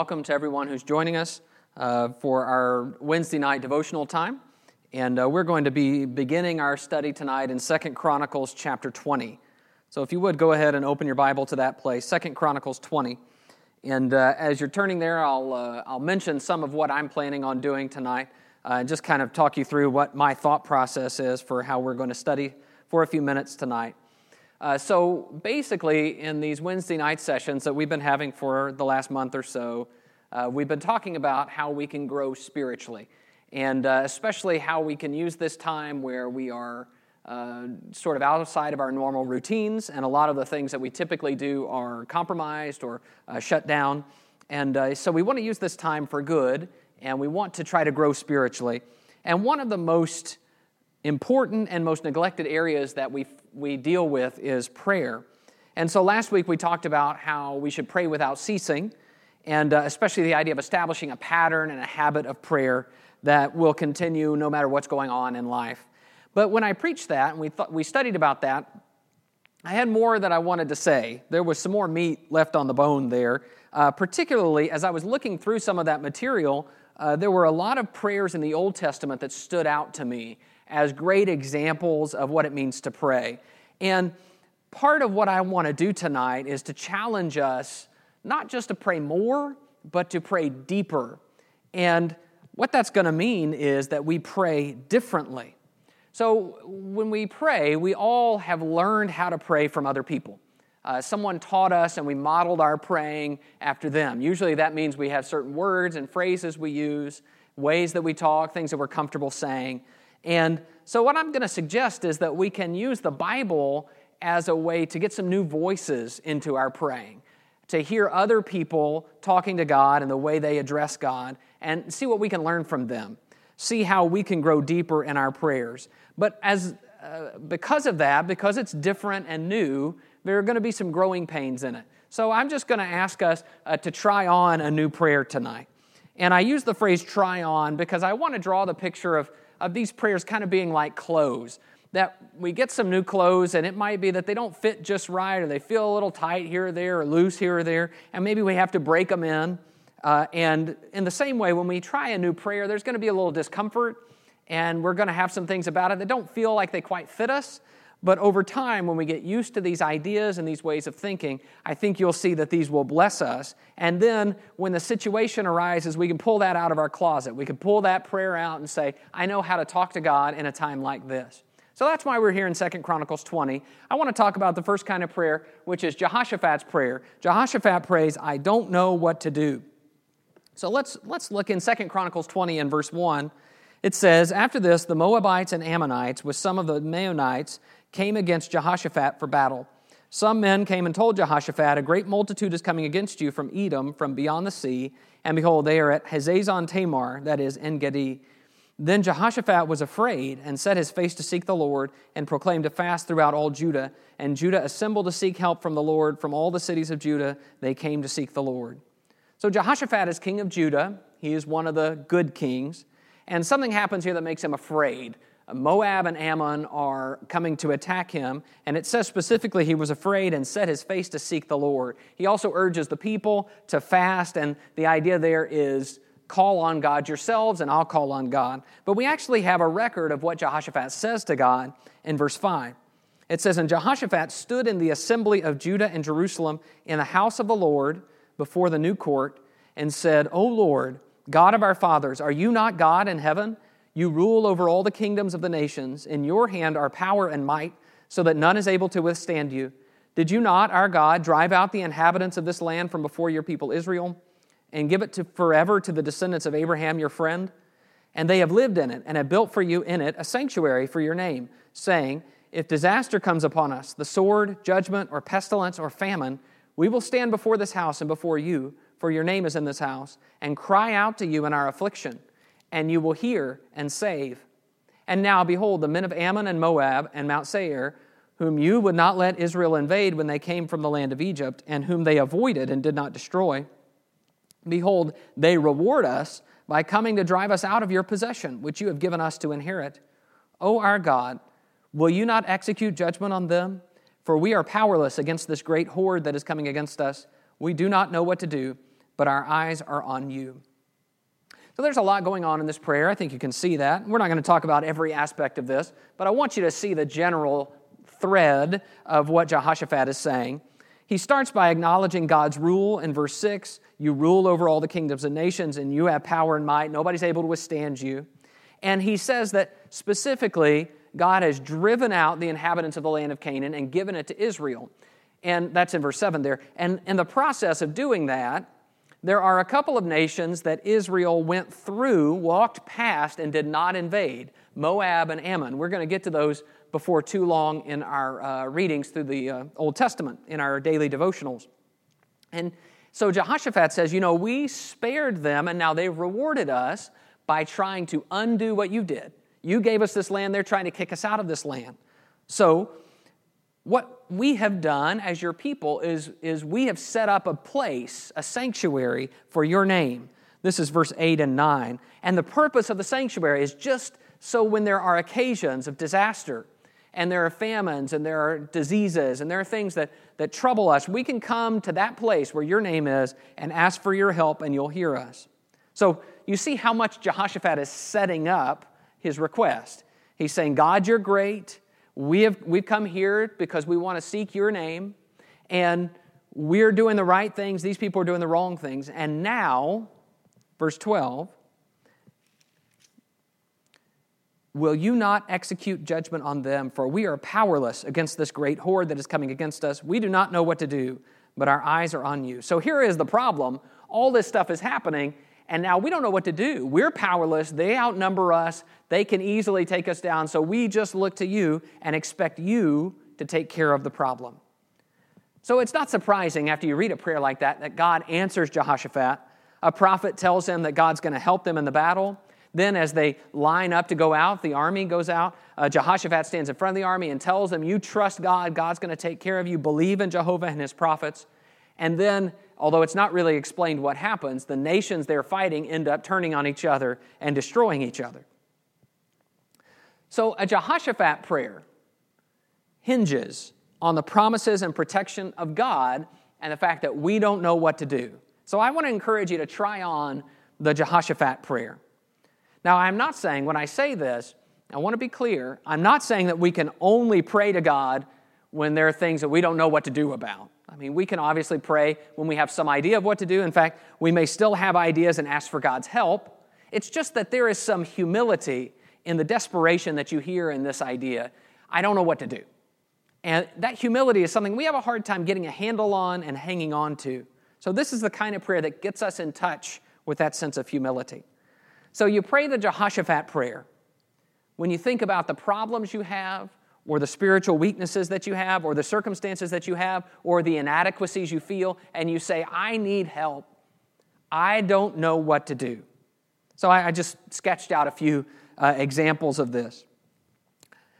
Welcome to everyone who's joining us uh, for our Wednesday night devotional time. And uh, we're going to be beginning our study tonight in Second Chronicles chapter 20. So if you would go ahead and open your Bible to that place, Second Chronicles 20. And uh, as you're turning there, I'll, uh, I'll mention some of what I'm planning on doing tonight uh, and just kind of talk you through what my thought process is for how we're going to study for a few minutes tonight. Uh, so basically, in these Wednesday night sessions that we've been having for the last month or so, uh, we've been talking about how we can grow spiritually, and uh, especially how we can use this time where we are uh, sort of outside of our normal routines, and a lot of the things that we typically do are compromised or uh, shut down. And uh, so we want to use this time for good, and we want to try to grow spiritually. And one of the most important and most neglected areas that we, we deal with is prayer. And so last week we talked about how we should pray without ceasing, and uh, especially the idea of establishing a pattern and a habit of prayer that will continue no matter what's going on in life. But when I preached that and we, th- we studied about that, I had more that I wanted to say. There was some more meat left on the bone there, uh, particularly as I was looking through some of that material. Uh, there were a lot of prayers in the Old Testament that stood out to me as great examples of what it means to pray. And part of what I want to do tonight is to challenge us not just to pray more, but to pray deeper. And what that's going to mean is that we pray differently. So, when we pray, we all have learned how to pray from other people. Uh, someone taught us and we modeled our praying after them. Usually that means we have certain words and phrases we use, ways that we talk, things that we're comfortable saying. And so, what I'm going to suggest is that we can use the Bible as a way to get some new voices into our praying, to hear other people talking to God and the way they address God, and see what we can learn from them, see how we can grow deeper in our prayers. But as uh, because of that, because it's different and new, there are going to be some growing pains in it. So I'm just going to ask us uh, to try on a new prayer tonight. And I use the phrase try on because I want to draw the picture of of these prayers kind of being like clothes. That we get some new clothes, and it might be that they don't fit just right, or they feel a little tight here or there, or loose here or there, and maybe we have to break them in. Uh, and in the same way, when we try a new prayer, there's going to be a little discomfort, and we're going to have some things about it that don't feel like they quite fit us. But over time, when we get used to these ideas and these ways of thinking, I think you'll see that these will bless us. And then when the situation arises, we can pull that out of our closet. We can pull that prayer out and say, I know how to talk to God in a time like this. So that's why we're here in Second Chronicles 20. I want to talk about the first kind of prayer, which is Jehoshaphat's prayer. Jehoshaphat prays, I don't know what to do. So let's, let's look in Second Chronicles 20 and verse 1. It says, After this, the Moabites and Ammonites, with some of the Meunites, came against Jehoshaphat for battle. Some men came and told Jehoshaphat, A great multitude is coming against you from Edom, from beyond the sea, and behold, they are at Hazazon Tamar, that is, En Gedi. Then Jehoshaphat was afraid and set his face to seek the Lord and proclaimed a fast throughout all Judah. And Judah assembled to seek help from the Lord. From all the cities of Judah, they came to seek the Lord. So Jehoshaphat is king of Judah. He is one of the good kings. And something happens here that makes him afraid. Moab and Ammon are coming to attack him, and it says specifically he was afraid and set his face to seek the Lord. He also urges the people to fast, and the idea there is call on God yourselves, and I'll call on God. But we actually have a record of what Jehoshaphat says to God in verse 5. It says, And Jehoshaphat stood in the assembly of Judah and Jerusalem in the house of the Lord before the new court and said, O Lord, God of our fathers, are you not God in heaven? You rule over all the kingdoms of the nations. In your hand are power and might, so that none is able to withstand you. Did you not, our God, drive out the inhabitants of this land from before your people Israel, and give it to forever to the descendants of Abraham your friend? And they have lived in it, and have built for you in it a sanctuary for your name, saying, If disaster comes upon us, the sword, judgment, or pestilence, or famine, we will stand before this house and before you, for your name is in this house, and cry out to you in our affliction and you will hear and save. And now, behold, the men of Ammon and Moab and Mount Seir, whom you would not let Israel invade when they came from the land of Egypt, and whom they avoided and did not destroy, behold, they reward us by coming to drive us out of your possession, which you have given us to inherit. O our God, will you not execute judgment on them? For we are powerless against this great horde that is coming against us. We do not know what to do but our eyes are on you. So there's a lot going on in this prayer. I think you can see that. We're not going to talk about every aspect of this, but I want you to see the general thread of what Jehoshaphat is saying. He starts by acknowledging God's rule in verse 6 You rule over all the kingdoms and nations, and you have power and might. Nobody's able to withstand you. And he says that specifically, God has driven out the inhabitants of the land of Canaan and given it to Israel. And that's in verse 7 there. And in the process of doing that, there are a couple of nations that Israel went through, walked past, and did not invade Moab and Ammon. We're going to get to those before too long in our uh, readings through the uh, Old Testament, in our daily devotionals. And so Jehoshaphat says, You know, we spared them, and now they've rewarded us by trying to undo what you did. You gave us this land, they're trying to kick us out of this land. So, what we have done as your people is, is we have set up a place, a sanctuary for your name. This is verse 8 and 9. And the purpose of the sanctuary is just so when there are occasions of disaster, and there are famines, and there are diseases, and there are things that, that trouble us, we can come to that place where your name is and ask for your help, and you'll hear us. So you see how much Jehoshaphat is setting up his request. He's saying, God, you're great. We have, we've come here because we want to seek your name, and we're doing the right things. These people are doing the wrong things. And now, verse 12, will you not execute judgment on them? For we are powerless against this great horde that is coming against us. We do not know what to do, but our eyes are on you. So here is the problem all this stuff is happening, and now we don't know what to do. We're powerless. They outnumber us. They can easily take us down. So we just look to you and expect you to take care of the problem. So it's not surprising after you read a prayer like that that God answers Jehoshaphat. A prophet tells him that God's going to help them in the battle. Then, as they line up to go out, the army goes out. Uh, Jehoshaphat stands in front of the army and tells them, You trust God, God's going to take care of you. Believe in Jehovah and his prophets. And then although it's not really explained what happens, the nations they're fighting end up turning on each other and destroying each other. So, a Jehoshaphat prayer hinges on the promises and protection of God and the fact that we don't know what to do. So, I want to encourage you to try on the Jehoshaphat prayer. Now, I'm not saying when I say this, I want to be clear, I'm not saying that we can only pray to God when there are things that we don't know what to do about. I mean, we can obviously pray when we have some idea of what to do. In fact, we may still have ideas and ask for God's help. It's just that there is some humility in the desperation that you hear in this idea. I don't know what to do. And that humility is something we have a hard time getting a handle on and hanging on to. So, this is the kind of prayer that gets us in touch with that sense of humility. So, you pray the Jehoshaphat prayer. When you think about the problems you have, or the spiritual weaknesses that you have, or the circumstances that you have, or the inadequacies you feel, and you say, I need help. I don't know what to do. So I, just sketched out a few uh, examples of this.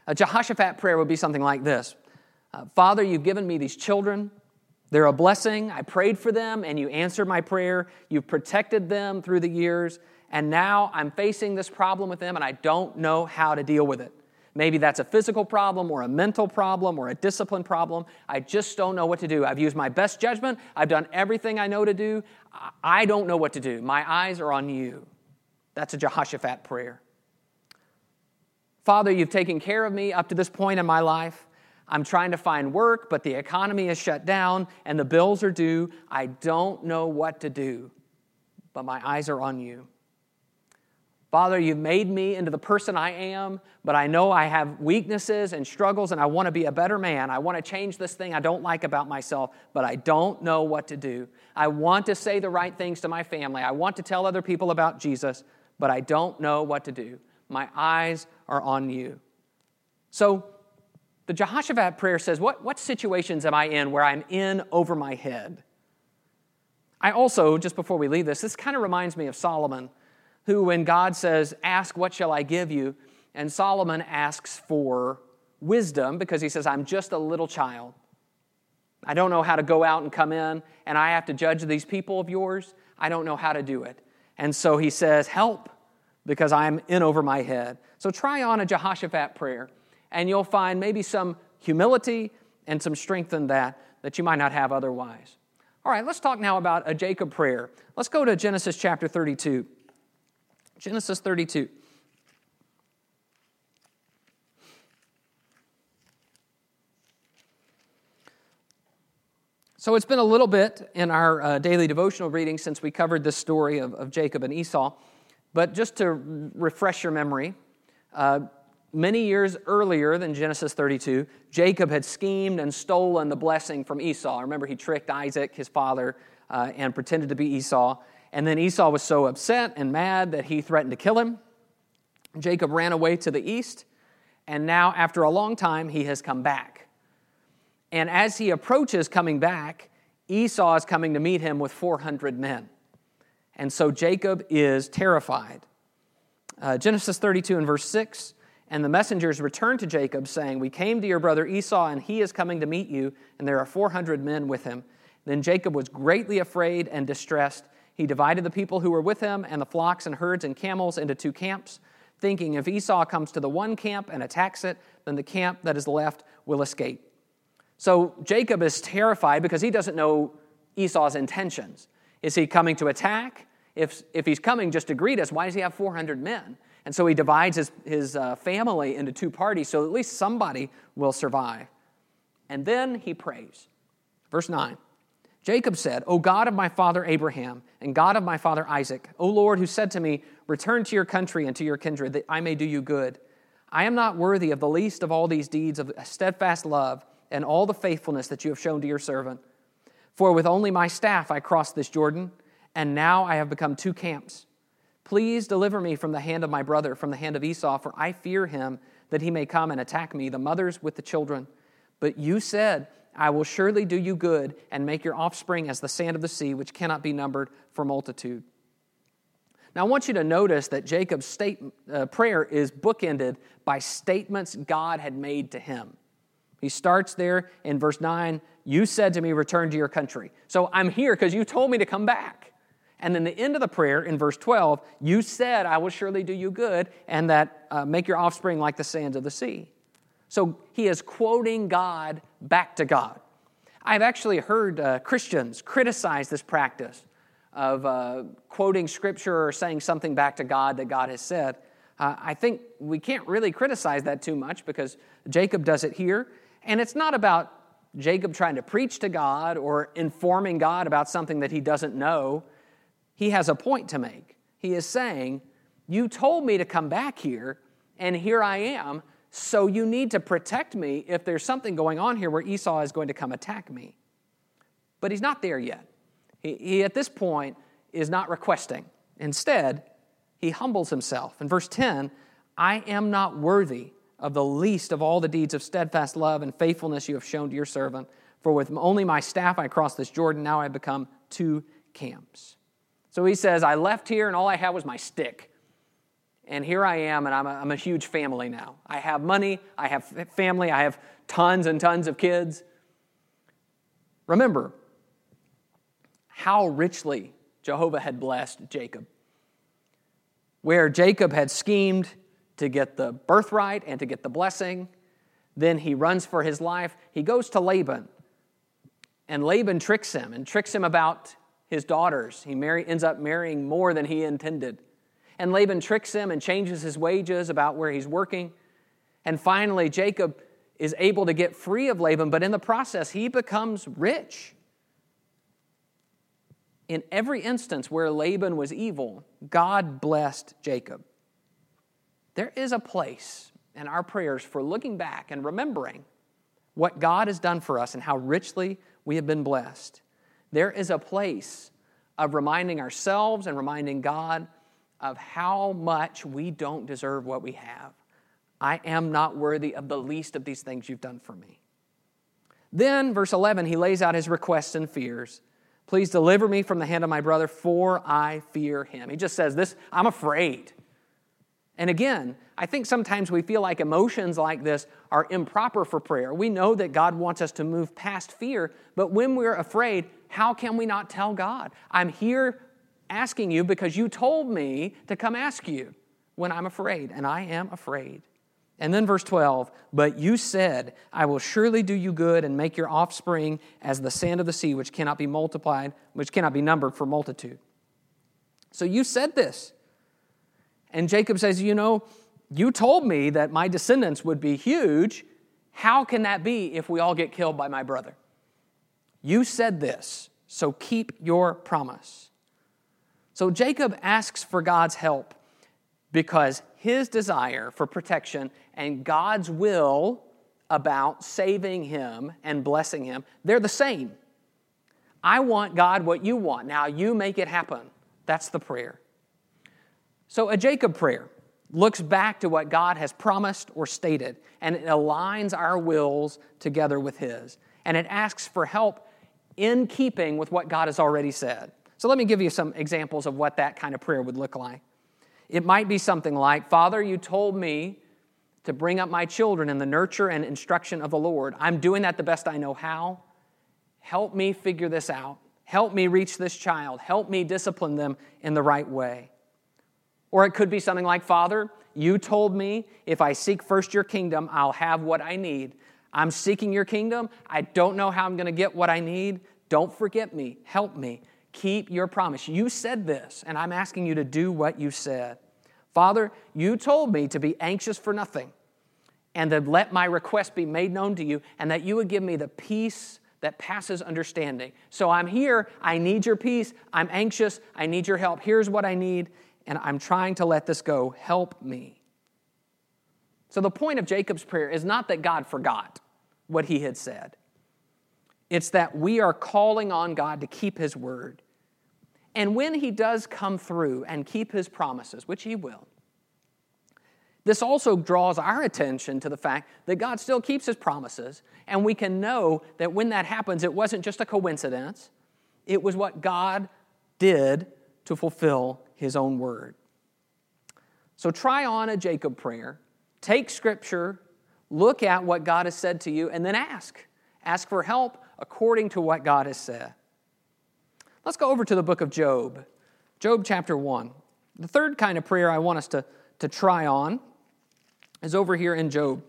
A Jehoshaphat prayer would be something like this uh, Father, you've given me these children. They're a blessing. I prayed for them, and you answered my prayer. You've protected them through the years, and now I'm facing this problem with them, and I don't know how to deal with it. Maybe that's a physical problem or a mental problem or a discipline problem. I just don't know what to do. I've used my best judgment. I've done everything I know to do. I don't know what to do. My eyes are on you. That's a Jehoshaphat prayer. Father, you've taken care of me up to this point in my life. I'm trying to find work, but the economy is shut down and the bills are due. I don't know what to do, but my eyes are on you. Father, you've made me into the person I am, but I know I have weaknesses and struggles, and I want to be a better man. I want to change this thing I don't like about myself, but I don't know what to do. I want to say the right things to my family. I want to tell other people about Jesus, but I don't know what to do. My eyes are on you. So, the Jehoshaphat prayer says, What, what situations am I in where I'm in over my head? I also, just before we leave this, this kind of reminds me of Solomon who, when God says, Ask, what shall I give you? And Solomon asks for wisdom because he says, I'm just a little child. I don't know how to go out and come in, and I have to judge these people of yours. I don't know how to do it. And so he says, Help, because I'm in over my head. So try on a Jehoshaphat prayer, and you'll find maybe some humility and some strength in that that you might not have otherwise. All right, let's talk now about a Jacob prayer. Let's go to Genesis chapter 32. Genesis 32. So it's been a little bit in our uh, daily devotional reading since we covered this story of, of Jacob and Esau. But just to refresh your memory, uh, many years earlier than Genesis 32, Jacob had schemed and stolen the blessing from Esau. Remember, he tricked Isaac, his father, uh, and pretended to be Esau. And then Esau was so upset and mad that he threatened to kill him. Jacob ran away to the east, and now, after a long time, he has come back. And as he approaches coming back, Esau is coming to meet him with 400 men. And so Jacob is terrified. Uh, Genesis 32 and verse 6 And the messengers returned to Jacob, saying, We came to your brother Esau, and he is coming to meet you, and there are 400 men with him. Then Jacob was greatly afraid and distressed. He divided the people who were with him and the flocks and herds and camels into two camps, thinking, If Esau comes to the one camp and attacks it, then the camp that is left will escape. So Jacob is terrified because he doesn't know Esau's intentions. Is he coming to attack? If, if he's coming just to greet us, why does he have 400 men? And so he divides his, his uh, family into two parties so at least somebody will survive. And then he prays. Verse 9 Jacob said, O God of my father Abraham and God of my father Isaac, O Lord, who said to me, Return to your country and to your kindred, that I may do you good. I am not worthy of the least of all these deeds of steadfast love and all the faithfulness that you have shown to your servant. For with only my staff I crossed this Jordan, and now I have become two camps. Please deliver me from the hand of my brother, from the hand of Esau, for I fear him that he may come and attack me, the mothers with the children. But you said, I will surely do you good and make your offspring as the sand of the sea, which cannot be numbered for multitude. Now, I want you to notice that Jacob's state, uh, prayer is bookended by statements God had made to him. He starts there in verse 9 You said to me, Return to your country. So I'm here because you told me to come back. And then the end of the prayer in verse 12, You said, I will surely do you good, and that uh, make your offspring like the sands of the sea. So he is quoting God back to God. I've actually heard uh, Christians criticize this practice of uh, quoting scripture or saying something back to God that God has said. Uh, I think we can't really criticize that too much because Jacob does it here. And it's not about Jacob trying to preach to God or informing God about something that he doesn't know. He has a point to make. He is saying, You told me to come back here, and here I am, so you need to protect me if there's something going on here where Esau is going to come attack me. But he's not there yet. He, he at this point is not requesting. Instead, he humbles himself. In verse 10, I am not worthy of the least of all the deeds of steadfast love and faithfulness you have shown to your servant. For with only my staff I crossed this Jordan, now I have become two camps. So he says, I left here and all I had was my stick. And here I am, and I'm a, I'm a huge family now. I have money, I have family, I have tons and tons of kids. Remember how richly Jehovah had blessed Jacob. Where Jacob had schemed to get the birthright and to get the blessing. Then he runs for his life. He goes to Laban, and Laban tricks him and tricks him about his daughters. He marry, ends up marrying more than he intended. And Laban tricks him and changes his wages about where he's working. And finally, Jacob is able to get free of Laban, but in the process, he becomes rich. In every instance where Laban was evil, God blessed Jacob. There is a place in our prayers for looking back and remembering what God has done for us and how richly we have been blessed. There is a place of reminding ourselves and reminding God of how much we don't deserve what we have. I am not worthy of the least of these things you've done for me. Then, verse 11, he lays out his requests and fears. Please deliver me from the hand of my brother, for I fear him. He just says this I'm afraid. And again, I think sometimes we feel like emotions like this are improper for prayer. We know that God wants us to move past fear, but when we're afraid, how can we not tell God? I'm here asking you because you told me to come ask you when I'm afraid, and I am afraid. And then verse 12, but you said, I will surely do you good and make your offspring as the sand of the sea, which cannot be multiplied, which cannot be numbered for multitude. So you said this. And Jacob says, You know, you told me that my descendants would be huge. How can that be if we all get killed by my brother? You said this, so keep your promise. So Jacob asks for God's help because his desire for protection and God's will about saving him and blessing him, they're the same. I want God what you want. Now you make it happen. That's the prayer. So a Jacob prayer looks back to what God has promised or stated, and it aligns our wills together with His. And it asks for help in keeping with what God has already said. So let me give you some examples of what that kind of prayer would look like. It might be something like Father, you told me to bring up my children in the nurture and instruction of the Lord. I'm doing that the best I know how. Help me figure this out. Help me reach this child. Help me discipline them in the right way. Or it could be something like Father, you told me if I seek first your kingdom, I'll have what I need. I'm seeking your kingdom. I don't know how I'm going to get what I need. Don't forget me. Help me. Keep your promise. You said this, and I'm asking you to do what you said. Father, you told me to be anxious for nothing and to let my request be made known to you, and that you would give me the peace that passes understanding. So I'm here. I need your peace. I'm anxious. I need your help. Here's what I need, and I'm trying to let this go. Help me. So the point of Jacob's prayer is not that God forgot what he had said, it's that we are calling on God to keep his word. And when he does come through and keep his promises, which he will, this also draws our attention to the fact that God still keeps his promises, and we can know that when that happens, it wasn't just a coincidence, it was what God did to fulfill his own word. So try on a Jacob prayer, take scripture, look at what God has said to you, and then ask. Ask for help according to what God has said. Let's go over to the book of Job, Job chapter 1. The third kind of prayer I want us to, to try on is over here in Job.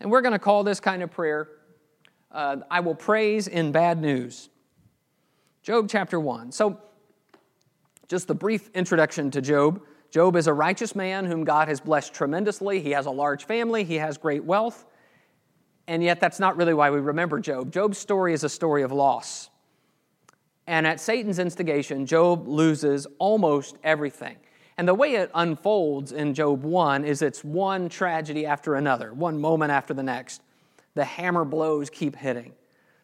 And we're going to call this kind of prayer, uh, I will praise in bad news. Job chapter 1. So, just the brief introduction to Job. Job is a righteous man whom God has blessed tremendously. He has a large family, he has great wealth. And yet, that's not really why we remember Job. Job's story is a story of loss. And at Satan's instigation, Job loses almost everything. And the way it unfolds in Job 1 is it's one tragedy after another, one moment after the next. The hammer blows keep hitting.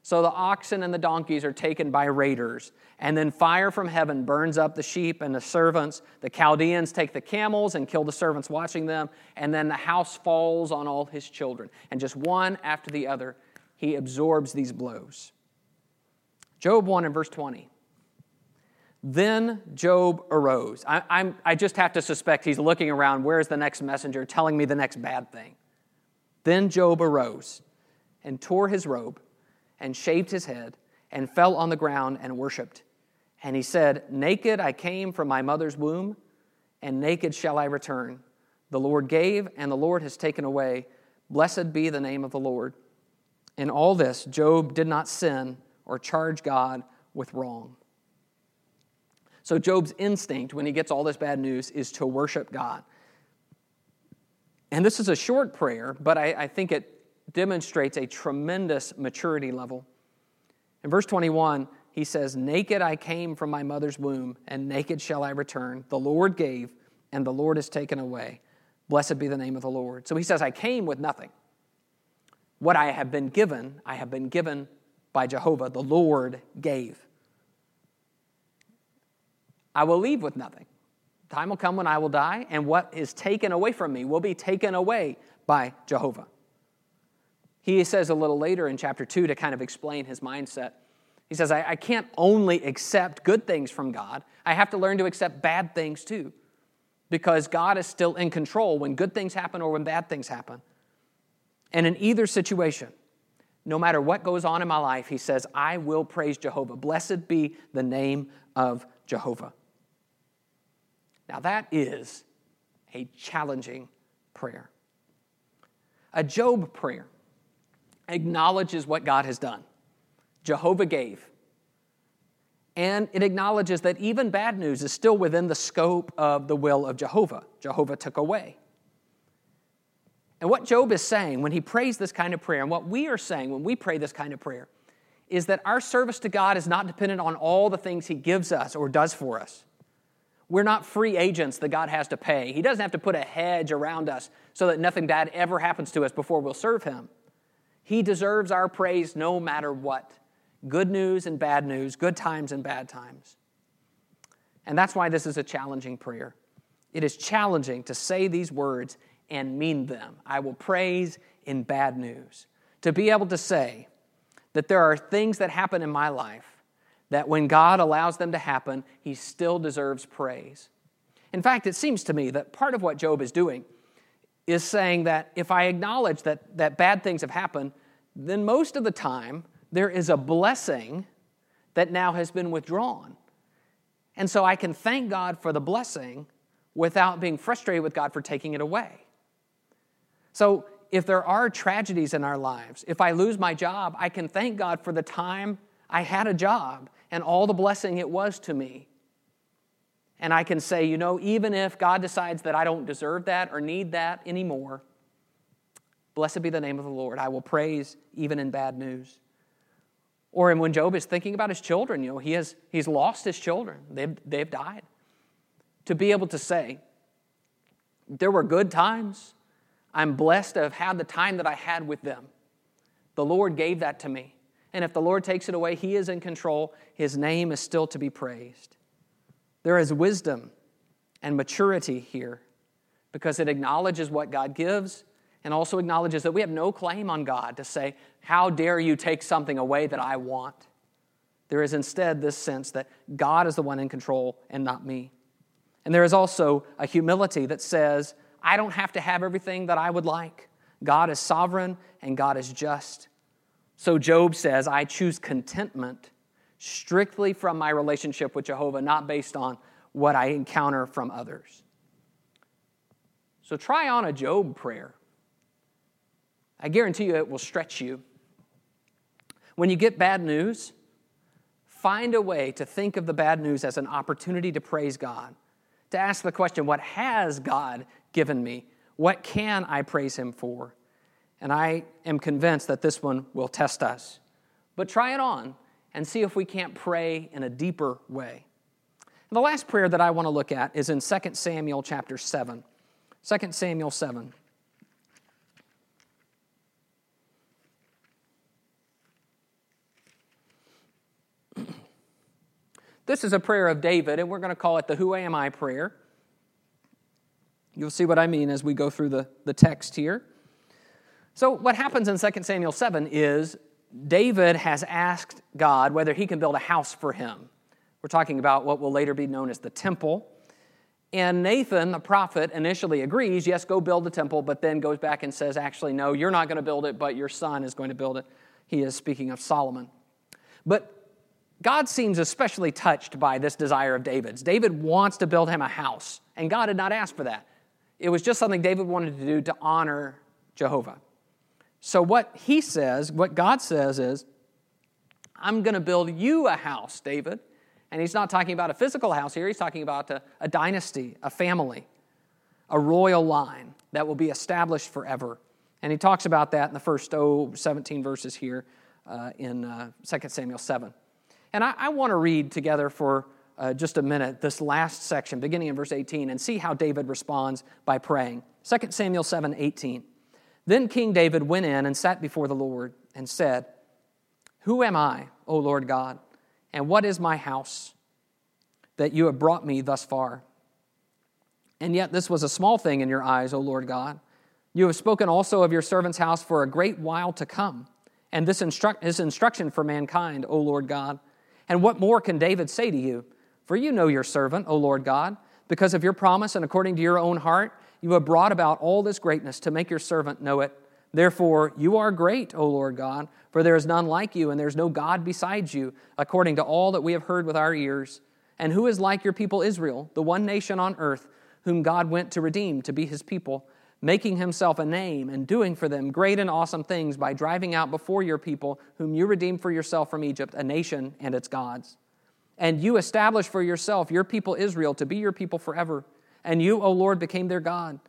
So the oxen and the donkeys are taken by raiders, and then fire from heaven burns up the sheep and the servants. The Chaldeans take the camels and kill the servants watching them, and then the house falls on all his children. And just one after the other, he absorbs these blows. Job 1 and verse 20. Then Job arose. I, I'm, I just have to suspect he's looking around. Where's the next messenger telling me the next bad thing? Then Job arose and tore his robe and shaved his head and fell on the ground and worshiped. And he said, Naked I came from my mother's womb, and naked shall I return. The Lord gave, and the Lord has taken away. Blessed be the name of the Lord. In all this, Job did not sin or charge God with wrong. So, Job's instinct when he gets all this bad news is to worship God. And this is a short prayer, but I, I think it demonstrates a tremendous maturity level. In verse 21, he says, Naked I came from my mother's womb, and naked shall I return. The Lord gave, and the Lord has taken away. Blessed be the name of the Lord. So he says, I came with nothing. What I have been given, I have been given by Jehovah. The Lord gave. I will leave with nothing. Time will come when I will die, and what is taken away from me will be taken away by Jehovah. He says a little later in chapter 2 to kind of explain his mindset. He says, I, I can't only accept good things from God, I have to learn to accept bad things too. Because God is still in control when good things happen or when bad things happen. And in either situation, no matter what goes on in my life, he says, I will praise Jehovah. Blessed be the name of Jehovah. Now, that is a challenging prayer. A Job prayer acknowledges what God has done. Jehovah gave. And it acknowledges that even bad news is still within the scope of the will of Jehovah. Jehovah took away. And what Job is saying when he prays this kind of prayer, and what we are saying when we pray this kind of prayer, is that our service to God is not dependent on all the things he gives us or does for us. We're not free agents that God has to pay. He doesn't have to put a hedge around us so that nothing bad ever happens to us before we'll serve him. He deserves our praise no matter what good news and bad news, good times and bad times. And that's why this is a challenging prayer. It is challenging to say these words and mean them. I will praise in bad news. To be able to say that there are things that happen in my life that when God allows them to happen, he still deserves praise. In fact, it seems to me that part of what Job is doing is saying that if I acknowledge that, that bad things have happened, then most of the time there is a blessing that now has been withdrawn. And so I can thank God for the blessing without being frustrated with God for taking it away. So if there are tragedies in our lives, if I lose my job, I can thank God for the time I had a job and all the blessing it was to me. And I can say, you know, even if God decides that I don't deserve that or need that anymore, blessed be the name of the Lord. I will praise even in bad news. Or when Job is thinking about his children, you know, he has, he's lost his children, they've, they've died. To be able to say, there were good times. I'm blessed to have had the time that I had with them. The Lord gave that to me. And if the Lord takes it away, He is in control. His name is still to be praised. There is wisdom and maturity here because it acknowledges what God gives and also acknowledges that we have no claim on God to say, How dare you take something away that I want? There is instead this sense that God is the one in control and not me. And there is also a humility that says, I don't have to have everything that I would like. God is sovereign and God is just. So Job says, I choose contentment strictly from my relationship with Jehovah, not based on what I encounter from others. So try on a Job prayer. I guarantee you it will stretch you. When you get bad news, find a way to think of the bad news as an opportunity to praise God, to ask the question, What has God given me? What can I praise Him for? And I am convinced that this one will test us. But try it on and see if we can't pray in a deeper way. And the last prayer that I want to look at is in 2 Samuel chapter 7. 2 Samuel 7. This is a prayer of David, and we're going to call it the Who Am I prayer. You'll see what I mean as we go through the, the text here. So, what happens in 2 Samuel 7 is David has asked God whether he can build a house for him. We're talking about what will later be known as the temple. And Nathan, the prophet, initially agrees, yes, go build the temple, but then goes back and says, actually, no, you're not going to build it, but your son is going to build it. He is speaking of Solomon. But God seems especially touched by this desire of David's. David wants to build him a house, and God had not asked for that. It was just something David wanted to do to honor Jehovah. So, what he says, what God says is, I'm going to build you a house, David. And he's not talking about a physical house here, he's talking about a, a dynasty, a family, a royal line that will be established forever. And he talks about that in the first oh, 17 verses here uh, in uh, 2 Samuel 7. And I, I want to read together for uh, just a minute this last section, beginning in verse 18, and see how David responds by praying. 2 Samuel 7 18. Then King David went in and sat before the Lord and said, Who am I, O Lord God, and what is my house that you have brought me thus far? And yet this was a small thing in your eyes, O Lord God. You have spoken also of your servant's house for a great while to come, and this instru- is instruction for mankind, O Lord God. And what more can David say to you? For you know your servant, O Lord God, because of your promise and according to your own heart you have brought about all this greatness to make your servant know it. Therefore, you are great, O Lord God, for there is none like you, and there is no God besides you, according to all that we have heard with our ears. And who is like your people Israel, the one nation on earth, whom God went to redeem to be his people, making himself a name and doing for them great and awesome things by driving out before your people, whom you redeemed for yourself from Egypt, a nation and its gods. And you established for yourself your people Israel to be your people forever. And you, O Lord, became their God.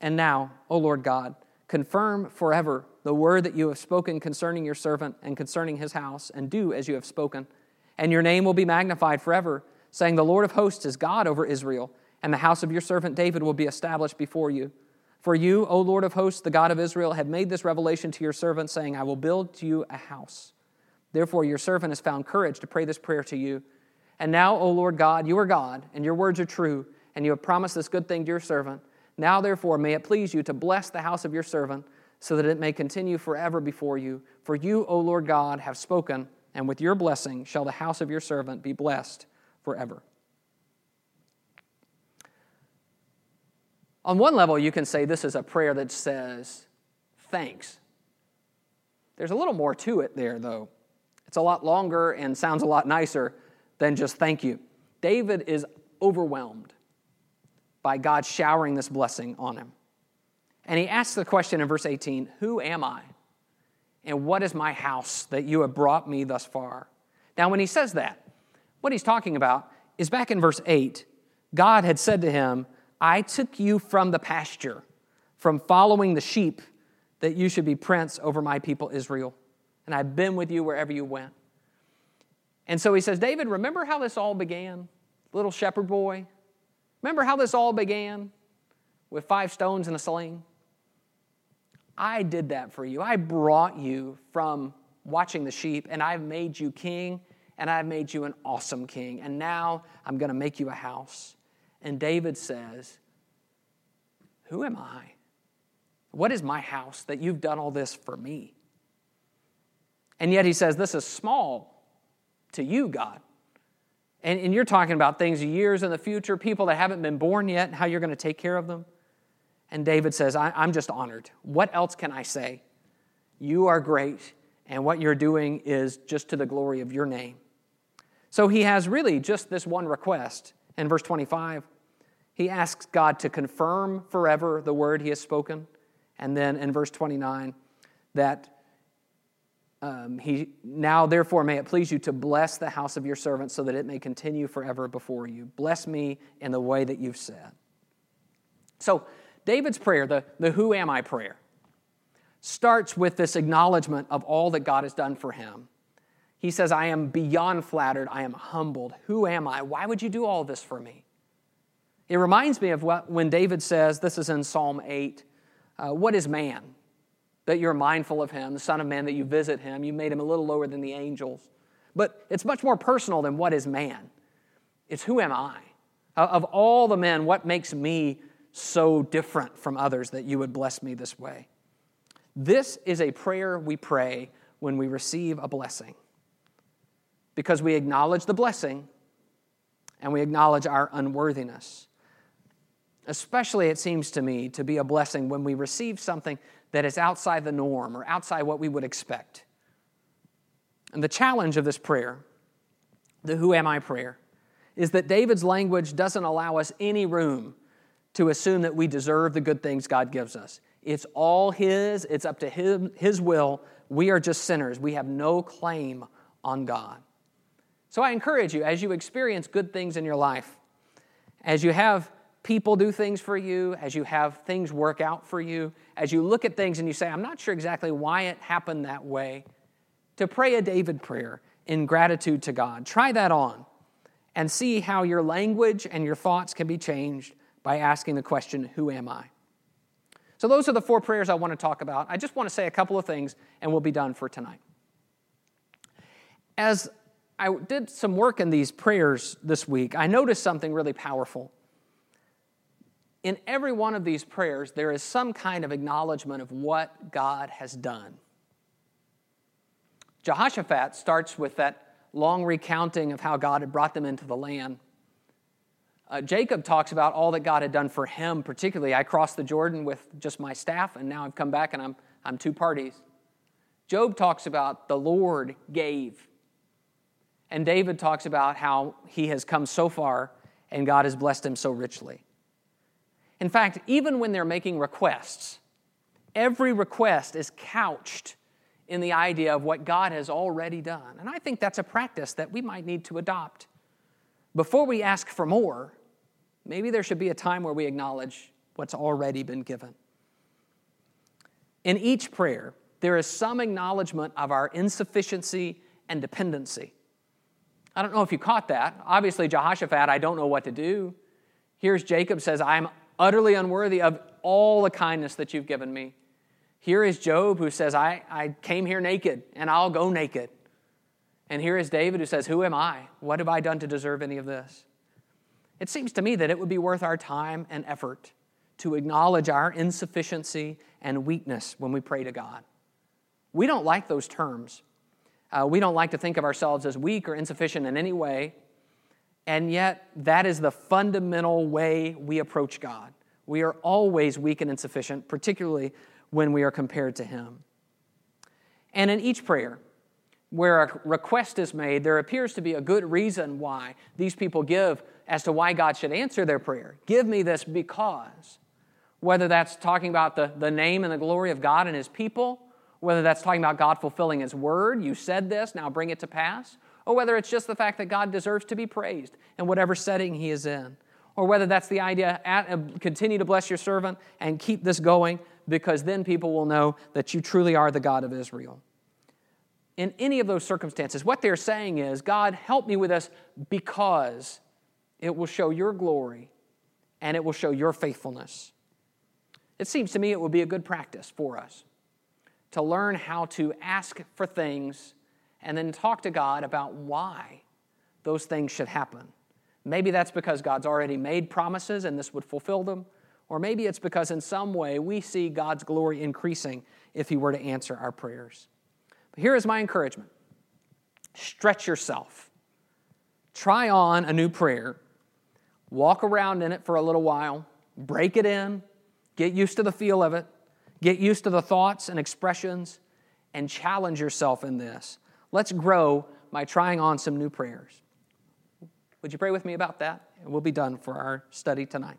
And now, O Lord God, confirm forever the word that you have spoken concerning your servant and concerning his house, and do as you have spoken. And your name will be magnified forever, saying, The Lord of hosts is God over Israel and the house of your servant David will be established before you. For you, O Lord of hosts, the God of Israel, have made this revelation to your servant, saying, I will build to you a house. Therefore, your servant has found courage to pray this prayer to you. And now, O Lord God, you are God, and your words are true, and you have promised this good thing to your servant. Now, therefore, may it please you to bless the house of your servant, so that it may continue forever before you. For you, O Lord God, have spoken, and with your blessing shall the house of your servant be blessed forever. On one level, you can say this is a prayer that says, thanks. There's a little more to it there, though. It's a lot longer and sounds a lot nicer than just thank you. David is overwhelmed by God showering this blessing on him. And he asks the question in verse 18 Who am I? And what is my house that you have brought me thus far? Now, when he says that, what he's talking about is back in verse 8, God had said to him, I took you from the pasture, from following the sheep, that you should be prince over my people Israel. And I've been with you wherever you went. And so he says, David, remember how this all began? Little shepherd boy. Remember how this all began with five stones and a sling? I did that for you. I brought you from watching the sheep, and I've made you king, and I've made you an awesome king. And now I'm going to make you a house. And David says, Who am I? What is my house that you've done all this for me? And yet he says, This is small to you, God. And, and you're talking about things years in the future, people that haven't been born yet, and how you're going to take care of them. And David says, I'm just honored. What else can I say? You are great, and what you're doing is just to the glory of your name. So he has really just this one request in verse 25, he asks God to confirm forever the word he has spoken. And then in verse 29, that um, he now therefore may it please you to bless the house of your servant so that it may continue forever before you. Bless me in the way that you've said. So David's prayer, the, the who am I prayer, starts with this acknowledgement of all that God has done for him he says, I am beyond flattered. I am humbled. Who am I? Why would you do all this for me? It reminds me of what, when David says, this is in Psalm 8, uh, What is man? That you're mindful of him, the Son of Man, that you visit him. You made him a little lower than the angels. But it's much more personal than what is man. It's who am I? Of all the men, what makes me so different from others that you would bless me this way? This is a prayer we pray when we receive a blessing because we acknowledge the blessing and we acknowledge our unworthiness. Especially, it seems to me, to be a blessing when we receive something that is outside the norm or outside what we would expect. And the challenge of this prayer, the Who Am I prayer, is that David's language doesn't allow us any room to assume that we deserve the good things God gives us. It's all His, it's up to Him, His will. We are just sinners. We have no claim on God. So I encourage you, as you experience good things in your life, as you have people do things for you, as you have things work out for you, as you look at things and you say, I'm not sure exactly why it happened that way, to pray a David prayer in gratitude to God. Try that on and see how your language and your thoughts can be changed by asking the question, Who am I? So, those are the four prayers I want to talk about. I just want to say a couple of things and we'll be done for tonight. As I did some work in these prayers this week, I noticed something really powerful. In every one of these prayers, there is some kind of acknowledgement of what God has done. Jehoshaphat starts with that long recounting of how God had brought them into the land. Uh, Jacob talks about all that God had done for him, particularly. I crossed the Jordan with just my staff, and now I've come back and I'm, I'm two parties. Job talks about the Lord gave. And David talks about how he has come so far and God has blessed him so richly. In fact, even when they're making requests, every request is couched in the idea of what God has already done. And I think that's a practice that we might need to adopt. Before we ask for more, maybe there should be a time where we acknowledge what's already been given. In each prayer, there is some acknowledgement of our insufficiency and dependency. I don't know if you caught that. Obviously, Jehoshaphat, I don't know what to do. Here's Jacob says, I'm utterly unworthy of all the kindness that you've given me. Here is Job who says, I, I came here naked and I'll go naked. And here is David who says, Who am I? What have I done to deserve any of this? It seems to me that it would be worth our time and effort to acknowledge our insufficiency and weakness when we pray to God. We don't like those terms. Uh, we don't like to think of ourselves as weak or insufficient in any way. And yet, that is the fundamental way we approach God. We are always weak and insufficient, particularly when we are compared to Him. And in each prayer, where a request is made, there appears to be a good reason why these people give as to why God should answer their prayer. Give me this because. Whether that's talking about the, the name and the glory of God and His people, whether that's talking about God fulfilling His word, you said this, now bring it to pass, or whether it's just the fact that God deserves to be praised in whatever setting He is in, or whether that's the idea, at, uh, continue to bless your servant and keep this going because then people will know that you truly are the God of Israel. In any of those circumstances, what they're saying is, God, help me with this because it will show your glory and it will show your faithfulness. It seems to me it would be a good practice for us to learn how to ask for things and then talk to God about why those things should happen. Maybe that's because God's already made promises and this would fulfill them. Or maybe it's because in some way we see God's glory increasing if He were to answer our prayers. But here is my encouragement stretch yourself. Try on a new prayer. Walk around in it for a little while. Break it in. Get used to the feel of it. Get used to the thoughts and expressions and challenge yourself in this. Let's grow by trying on some new prayers. Would you pray with me about that? And we'll be done for our study tonight.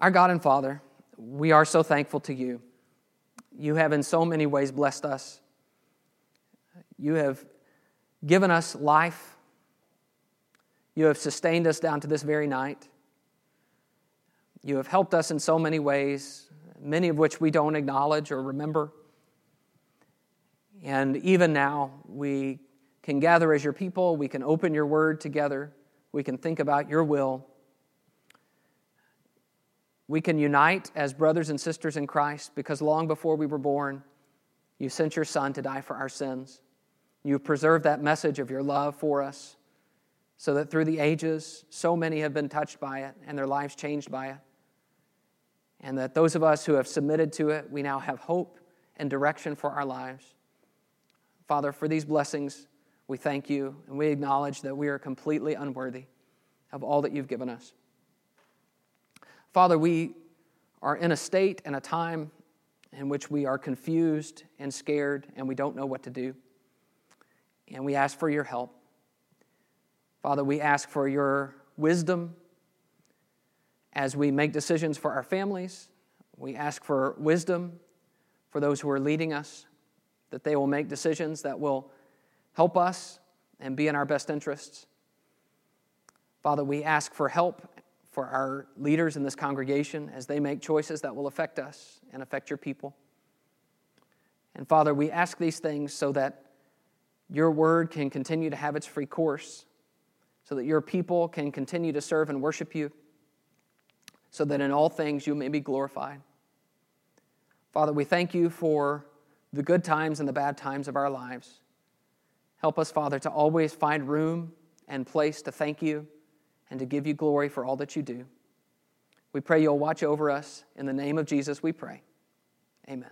Our God and Father, we are so thankful to you. You have in so many ways blessed us. You have given us life. You have sustained us down to this very night. You have helped us in so many ways, many of which we don't acknowledge or remember. And even now, we can gather as your people, we can open your word together, we can think about your will. We can unite as brothers and sisters in Christ because long before we were born, you sent your Son to die for our sins. You've preserved that message of your love for us so that through the ages, so many have been touched by it and their lives changed by it. And that those of us who have submitted to it, we now have hope and direction for our lives. Father, for these blessings, we thank you and we acknowledge that we are completely unworthy of all that you've given us. Father, we are in a state and a time in which we are confused and scared and we don't know what to do. And we ask for your help. Father, we ask for your wisdom as we make decisions for our families. We ask for wisdom for those who are leading us, that they will make decisions that will help us and be in our best interests. Father, we ask for help for our leaders in this congregation as they make choices that will affect us and affect your people. And Father, we ask these things so that your word can continue to have its free course, so that your people can continue to serve and worship you, so that in all things you may be glorified. Father, we thank you for the good times and the bad times of our lives. Help us, Father, to always find room and place to thank you and to give you glory for all that you do. We pray you'll watch over us. In the name of Jesus, we pray. Amen.